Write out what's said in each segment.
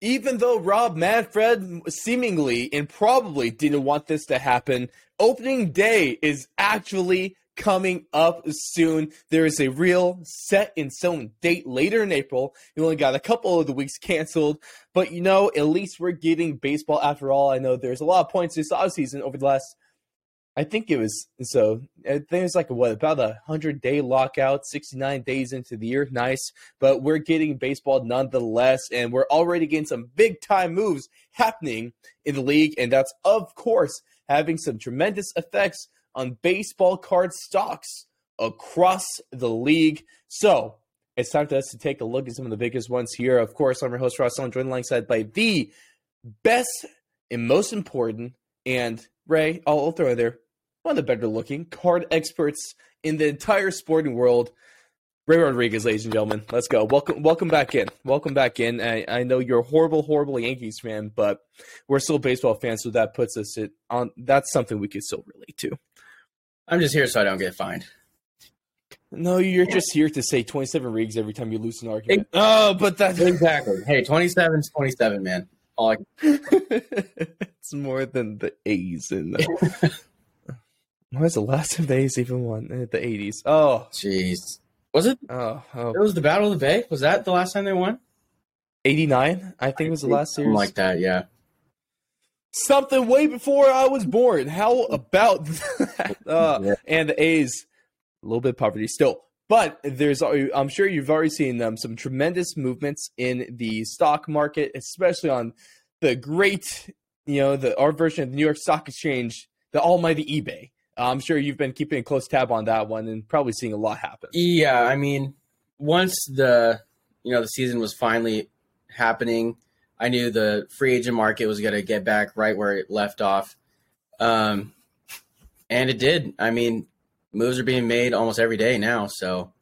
Even though Rob Manfred seemingly and probably didn't want this to happen, opening day is actually coming up soon. There is a real set in stone date later in April. You only got a couple of the weeks canceled, but you know, at least we're getting baseball after all. I know there's a lot of points this offseason over the last I think it was so. I think it's like what about a hundred day lockout, sixty nine days into the year. Nice, but we're getting baseball nonetheless, and we're already getting some big time moves happening in the league, and that's of course having some tremendous effects on baseball card stocks across the league. So it's time for us to take a look at some of the biggest ones here. Of course, I'm your host Ross. I'm joined alongside by the best and most important and Ray, I'll, throw in there one of the better looking card experts in the entire sporting world. Ray Rodriguez, ladies and gentlemen, let's go. Welcome, welcome back in. Welcome back in. I, I know you're a horrible, horrible Yankees fan, but we're still baseball fans, so that puts us it on. That's something we could still relate to. I'm just here so I don't get fined. No, you're just here to say 27 rigs every time you lose an argument. oh, but that's exactly. Hey, 27 is 27, man. All I... it's more than the A's in. When was the last time the A's even won? The 80s. Oh. Jeez. Was it? Oh, oh. It was the Battle of the Bay. Was that the last time they won? 89, I think it was the last series. like that, yeah. Something way before I was born. How about that? Uh, yeah. And the A's, a little bit poverty still. But there's, I'm sure you've already seen um, some tremendous movements in the stock market, especially on the great, you know, the our version of the New York Stock Exchange, the almighty eBay. I'm sure you've been keeping a close tab on that one and probably seeing a lot happen. Yeah, I mean, once the you know the season was finally happening, I knew the free agent market was going to get back right where it left off, um, and it did. I mean, moves are being made almost every day now, so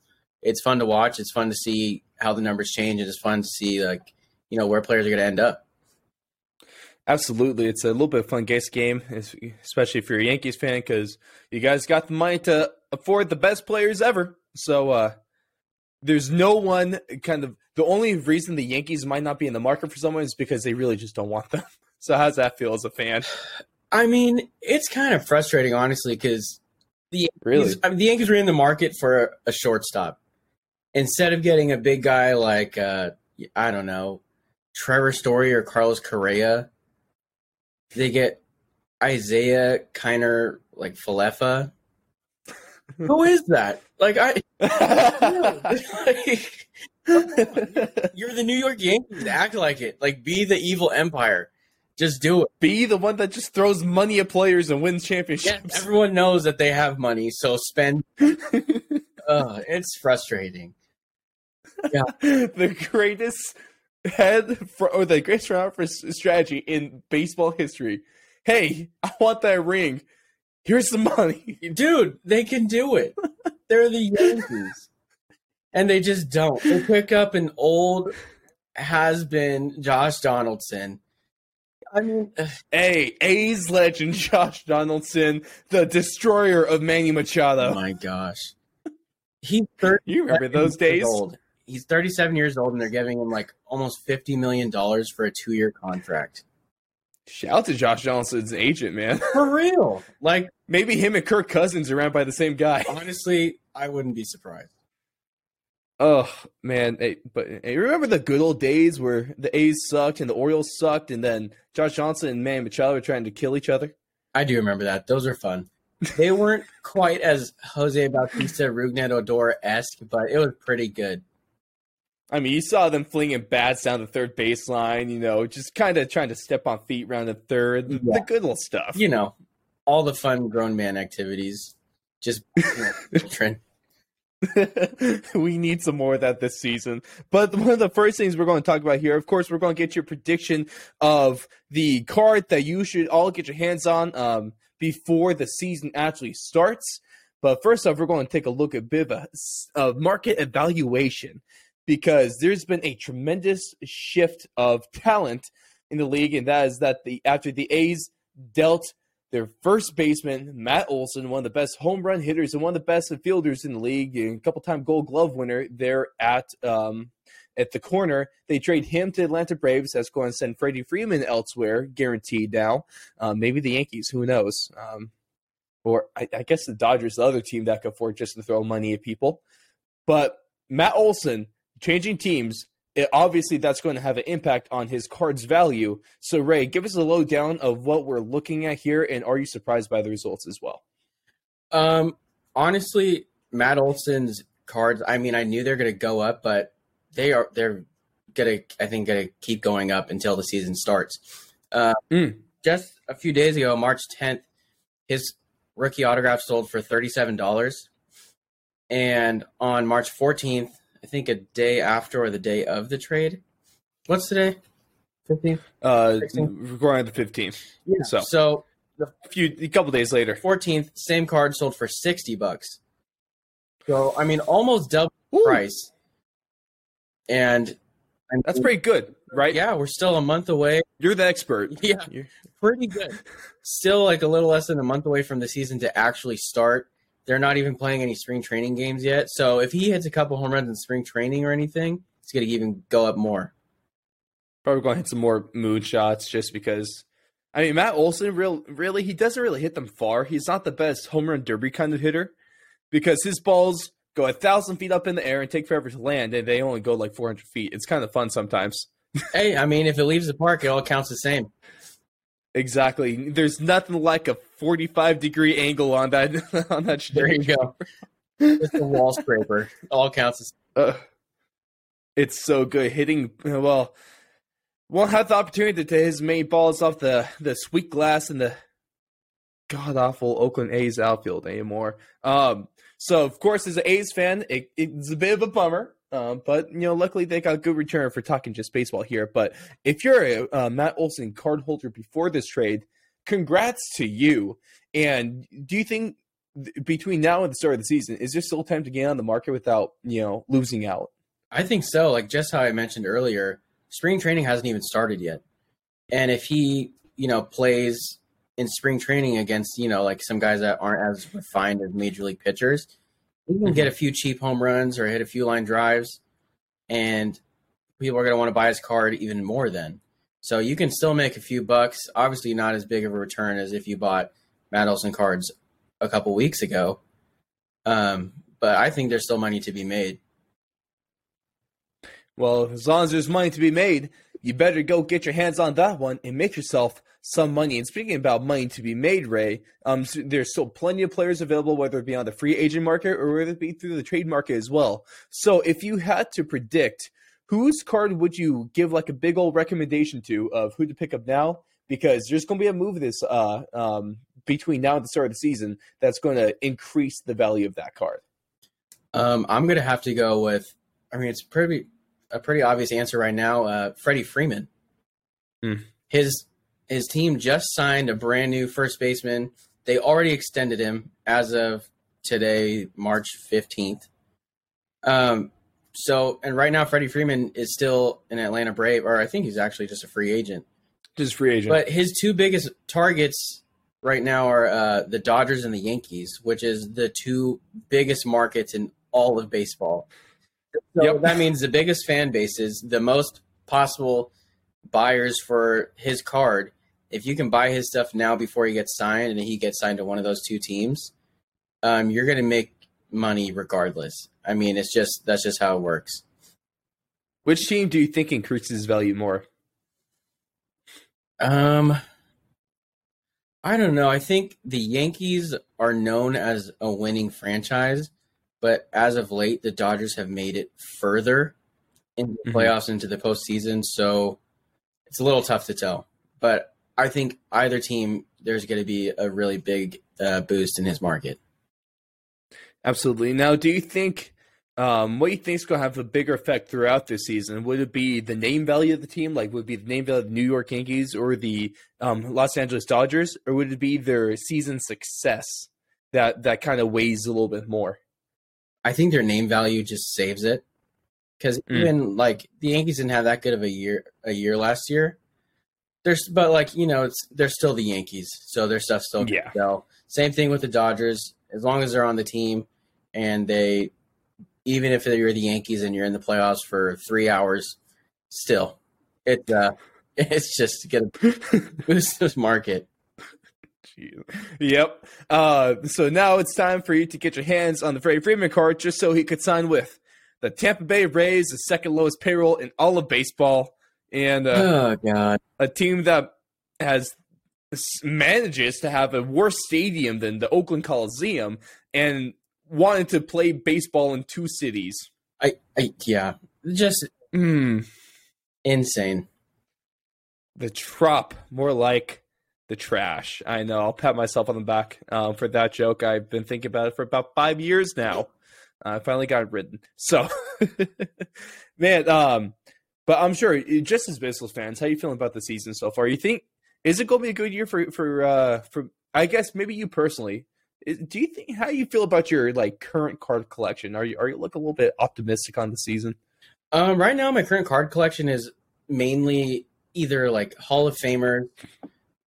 it's fun to watch. It's fun to see how the numbers change, and it's fun to see like you know where players are going to end up. Absolutely, it's a little bit of fun guess game, especially if you're a Yankees fan, because you guys got the money to afford the best players ever. So uh, there's no one kind of the only reason the Yankees might not be in the market for someone is because they really just don't want them. So how's that feel as a fan? I mean, it's kind of frustrating, honestly, because the Yankees, really I mean, the Yankees were in the market for a, a shortstop instead of getting a big guy like uh, I don't know Trevor Story or Carlos Correa they get Isiah Kiner like Falefa. Who is that? Like I, like, you're the New York Yankees. Act like it. Like be the evil empire. Just do it. Be the one that just throws money at players and wins championships. Yeah, everyone knows that they have money, so spend. uh, it's frustrating. Yeah, the greatest head for or the greatest front for strategy in baseball history. Hey, I want that ring. Here's the money, dude. They can do it. They're the Yankees, and they just don't. They pick up an old has been Josh Donaldson. I mean, hey, A's legend Josh Donaldson, the destroyer of Manny Machado. Oh my gosh, he's thirty. You remember those days? Old he's 37 years old and they're giving him like almost 50 million dollars for a two-year contract. Shout out to Josh Johnson's agent, man. For real. Like maybe him and Kirk Cousins are ran by the same guy. Honestly, I wouldn't be surprised. Oh man, hey, but hey, remember the good old days where the A's sucked and the Orioles sucked, and then Josh Johnson and Manny Machado were trying to kill each other. I do remember that. Those are fun. They weren't quite as Jose Bautista Rougned Odor esque, but it was pretty good. I mean, you saw them flinging bats down the third baseline, you know, just kind of trying to step on feet around the third, yeah. the good little stuff. You know, all the fun grown man activities. Just you know, we need some more of that this season. But one of the first things we're going to talk about here, of course, we're going to get your prediction of the card that you should all get your hands on um, before the season actually starts. But first off, we're going to take a look at a bit of a, a market evaluation because there's been a tremendous shift of talent in the league, and that is that the after the A's dealt their first baseman, Matt Olson, one of the best home run hitters and one of the best fielders in the league, a couple time gold glove winner there at um, at the corner. They trade him to Atlanta Braves. That's going to send Freddie Freeman elsewhere, guaranteed now. Um, maybe the Yankees, who knows? Um, or I, I, guess the Dodgers, the other team that could afford just to throw money at people. But Matt Olson changing teams it, obviously that's going to have an impact on his card's value. So, Ray, give us a lowdown of what we're looking at here, and are you surprised by the results as well? Um, honestly, Matt Olson's cards. I mean, I knew they're going to go up, but they are they're gonna I think gonna keep going up until the season starts. Uh, mm. Just a few days ago, March 10th, his rookie autograph sold for thirty seven dollars, and on March 14th, I think a day after or the day of the trade. What's today? 15th? Uh, 16th? recording the 15th. Yeah. So, so the few a couple days later, 14th, same card sold for 60 bucks. So, I mean, almost double Ooh. price. And I mean, that's pretty good, right? Yeah, we're still a month away. You're the expert. Yeah, You're... pretty good. still like a little less than a month away from the season to actually start. They're not even playing any spring training games yet. So if he hits a couple home runs in spring training or anything, it's going to even go up more. Probably going to hit some more moon shots just because. I mean, Matt Olson, real, really, he doesn't really hit them far. He's not the best home run derby kind of hitter because his balls go a thousand feet up in the air and take forever to land, and they only go like 400 feet. It's kind of fun sometimes. hey, I mean, if it leaves the park, it all counts the same. Exactly. There's nothing like a 45 degree angle on that on that. There you go. It's a wall scraper. All counts as. Uh, it's so good hitting. Well, won't have the opportunity to hit his main balls off the the sweet glass and the god awful Oakland A's outfield anymore. Um, so of course, as an A's fan, it, it's a bit of a bummer. Um, but you know, luckily they got a good return for talking just baseball here. But if you're a uh, Matt Olson card holder before this trade, congrats to you. And do you think between now and the start of the season, is there still time to get on the market without you know losing out? I think so. Like just how I mentioned earlier, spring training hasn't even started yet, and if he you know plays in spring training against you know like some guys that aren't as refined as major league pitchers he can get a few cheap home runs or hit a few line drives, and people are going to want to buy his card even more then. So you can still make a few bucks. Obviously, not as big of a return as if you bought Matt Olson cards a couple weeks ago. Um, but I think there's still money to be made. Well, as long as there's money to be made, you better go get your hands on that one and make yourself some money. And speaking about money to be made, Ray, um, so there's still plenty of players available, whether it be on the free agent market or whether it be through the trade market as well. So if you had to predict whose card would you give like a big old recommendation to of who to pick up now? Because there's going to be a move this uh, um, between now and the start of the season that's going to increase the value of that card. Um, I'm going to have to go with. I mean, it's pretty a pretty obvious answer right now. Uh, Freddie Freeman. Mm. His his team just signed a brand new first baseman. They already extended him as of today, March 15th. Um, so, and right now, Freddie Freeman is still an Atlanta Brave, or I think he's actually just a free agent. Just free agent. But his two biggest targets right now are uh, the Dodgers and the Yankees, which is the two biggest markets in all of baseball. So yep. that means the biggest fan bases, the most possible buyers for his card if you can buy his stuff now before he gets signed and he gets signed to one of those two teams, um, you're going to make money regardless. I mean, it's just that's just how it works. Which team do you think increases value more? Um, I don't know. I think the Yankees are known as a winning franchise, but as of late, the Dodgers have made it further in the mm-hmm. playoffs into the postseason. So it's a little tough to tell. But I think either team, there's going to be a really big uh, boost in his market. Absolutely. Now, do you think um, what do you think is going to have a bigger effect throughout this season? Would it be the name value of the team, like would it be the name value of the New York Yankees or the um, Los Angeles Dodgers, or would it be their season success that that kind of weighs a little bit more? I think their name value just saves it because mm. even like the Yankees didn't have that good of a year a year last year, There's, but like you know, it's they're still the Yankees, so their stuff still can Yeah. sell. Same thing with the Dodgers. As long as they're on the team, and they, even if you're the Yankees and you're in the playoffs for three hours, still, it uh, it's just going to get a boost this market. Jeez. Yep. Uh, so now it's time for you to get your hands on the Freddie Freeman card just so he could sign with the Tampa Bay Rays, the second lowest payroll in all of baseball, and uh, oh God, a team that has manages to have a worse stadium than the Oakland Coliseum and wanted to play baseball in two cities. I, I yeah, just Hmm. insane. The trop, more like the trash. I know. I'll pat myself on the back um, for that joke. I've been thinking about it for about five years now. I finally got it written. So, man, um, but I'm sure, just as baseball fans, how you feeling about the season so far? You think is it going to be a good year for for uh for? I guess maybe you personally. Is- Do you think how you feel about your like current card collection? Are you are you looking a little bit optimistic on the season? Um, right now, my current card collection is mainly either like Hall of Famers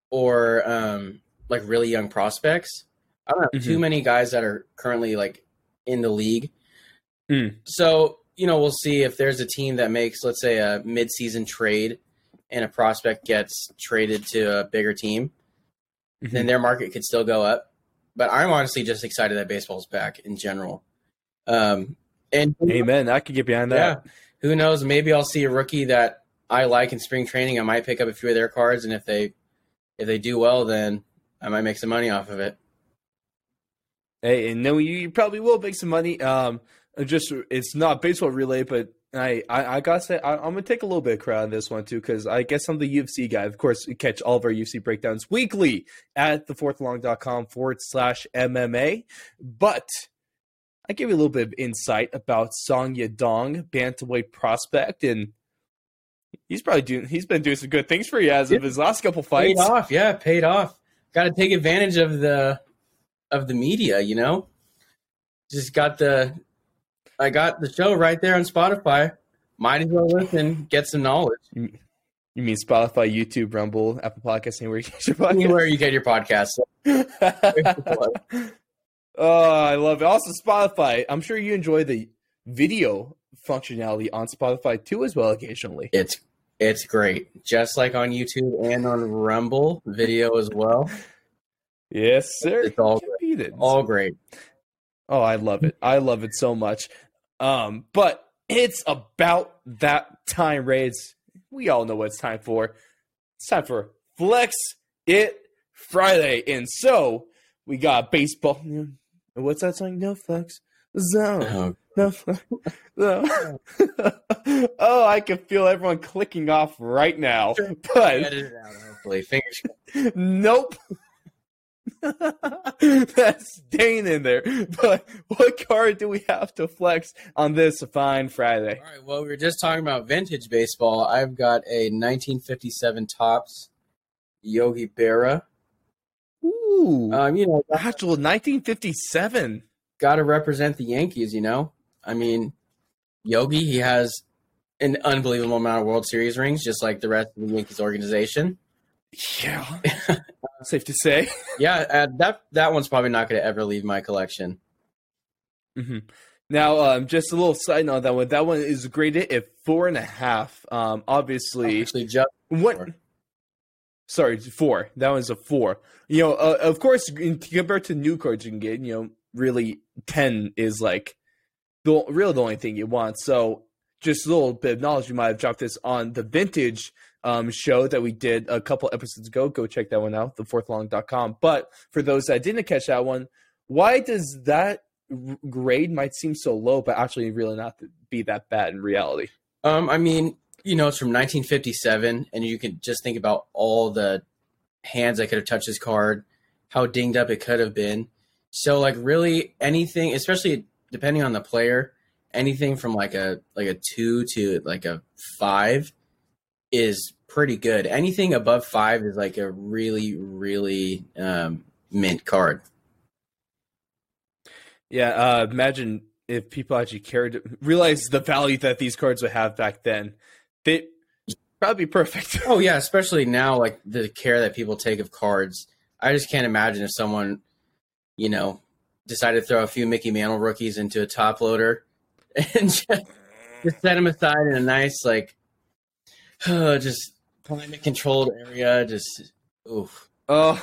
or um, like really young prospects. I don't have too Mhm. many guys that are currently like in the league. Mm. So you know, we'll see if there's a team that makes, let's say, a mid-season trade, and a prospect gets traded to a bigger team, then their market could still go up. But I'm honestly just excited that baseball's back in general. Um, and Amen. I could get behind yeah. that. Who knows? Maybe I'll see a rookie that I like in spring training. I might pick up a few of their cards, and if they if they do well, then I might make some money off of it. Hey, and no, you, you probably will make some money. Um, just it's not baseball related, but I, I, I gotta say I, I'm gonna take a little bit of credit on this one too because I guess I'm the UFC guy. Of course, you catch all of our UFC breakdowns weekly at thefourthlong.com forward slash MMA. But I give you a little bit of insight about Song Yadong, bantamweight prospect, and he's probably doing he's been doing some good things for you as of his last couple fights. Paid off, yeah, paid off. Got to take advantage of the of the media, you know. Just got the I got the show right there on Spotify. Might as well listen, get some knowledge. You mean Spotify, YouTube, Rumble, Apple Podcasts, anywhere you get your podcast? Anywhere you get your podcast. oh, I love it. Also, Spotify. I'm sure you enjoy the video functionality on Spotify too, as well, occasionally. It's it's great. Just like on YouTube and on Rumble video as well. Yes, sir. It's all it. All great. Oh, I love it. I love it so much. Um, but it's about that time, Raids. We all know what it's time for. It's time for Flex It Friday. And so we got baseball. What's that song? No Flex Zone. Oh, No, Flex Zone. oh, I can feel everyone clicking off right now. But edit it out, hopefully. Fingers Nope. That's Dane in there. But what card do we have to flex on this fine Friday? All right. Well, we were just talking about vintage baseball. I've got a 1957 Topps Yogi Berra. Ooh, Um, you know, actual 1957. got to represent the Yankees. You know, I mean, Yogi he has an unbelievable amount of World Series rings, just like the rest of the Yankees organization. Yeah, safe to say. Yeah, uh, that that one's probably not going to ever leave my collection. hmm Now, um, just a little side note on that one. That one is graded at four and a half. Um, obviously, Actually, just What? Four. Sorry, four. That one's a four. You know, uh, of course, in, compared to new cards you can get, you know, really ten is like the real the only thing you want. So, just a little bit of knowledge. You might have dropped this on the vintage um, show that we did a couple episodes ago. Go check that one out, thefourthlong.com. But for those that didn't catch that one, why does that grade might seem so low, but actually really not be that bad in reality? Um, I mean, you know, it's from 1957, and you can just think about all the hands that could have touched this card, how dinged up it could have been. So, like, really, anything, especially depending on the player, anything from like a like a two to like a five is pretty good. Anything above five is like a really, really um, mint card. Yeah, uh, imagine if people actually cared, realized the value that these cards would have back then. They probably be perfect. Oh yeah, especially now, like the care that people take of cards. I just can't imagine if someone, you know, decided to throw a few Mickey Mantle rookies into a top loader and just, just set them aside in a nice, like, just climate controlled area. Just oof. Oh,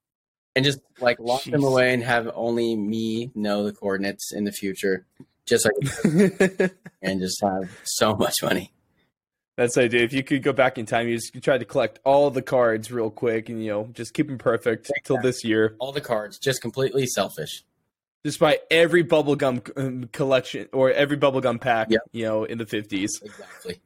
and just like lock them away and have only me know the coordinates in the future, just like and just have so much money. that's the idea. If you could go back in time, you just try to collect all the cards real quick, and you know, just keep them perfect till this year. All the cards, just completely selfish. Just buy every bubblegum um, collection or every bubblegum pack, Yep. you know, in the fifties. Exactly.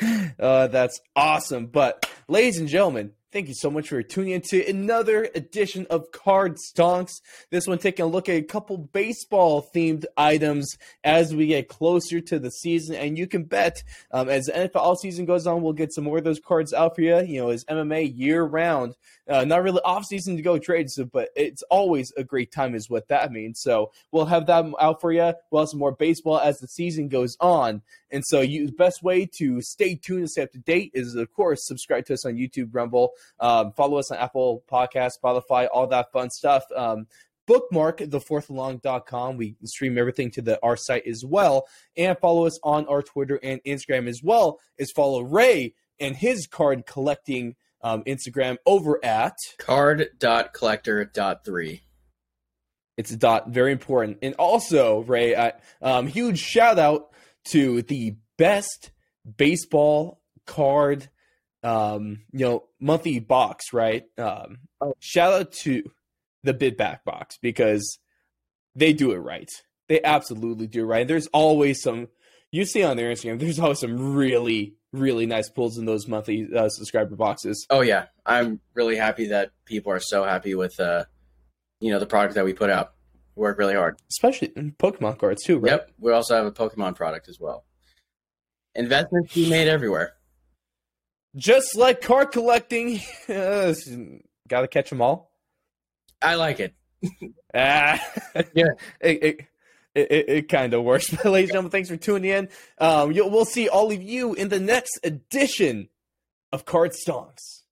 Uh, that's awesome. But, ladies and gentlemen, thank you so much for tuning into another edition of Card Stonks. This one taking a look at a couple baseball themed items as we get closer to the season. And you can bet um, as the NFL season goes on, we'll get some more of those cards out for you. You know, as MMA year round. Uh, not really off season to go trade, so, but it's always a great time, is what that means. So we'll have that out for you. We'll have some more baseball as the season goes on. And so, you, the best way to stay tuned and stay up to date is, of course, subscribe to us on YouTube, Rumble, um, follow us on Apple Podcasts, Spotify, all that fun stuff. Um, bookmark thefourthalong.com. We stream everything to the our site as well, and follow us on our Twitter and Instagram as well. Is follow Ray and his card collecting um, Instagram over at Card dot collector dot three. It's a dot, very important. And also, Ray, I, um, huge shout out to the best baseball card, um, you know, monthly box, right? Um, Oh. Shout out to the bid back box because they do it right. They absolutely do it right. There's always some, you see on their Instagram, there's always some really, really nice pulls in those monthly uh, subscriber boxes. Oh yeah, I'm really happy that people are so happy with uh, you know, the product that we put out. We work really hard. Especially in Pokemon cards, too, right? Yep. We also have a Pokemon product as well. Investments be made everywhere. Just like card collecting, got to catch them all. I like it. Ah, Yeah. it it, it, it, kind of works. But ladies and gentlemen, thanks for tuning in. Um, you'll, we'll see all of you in the next edition of Card Stonks.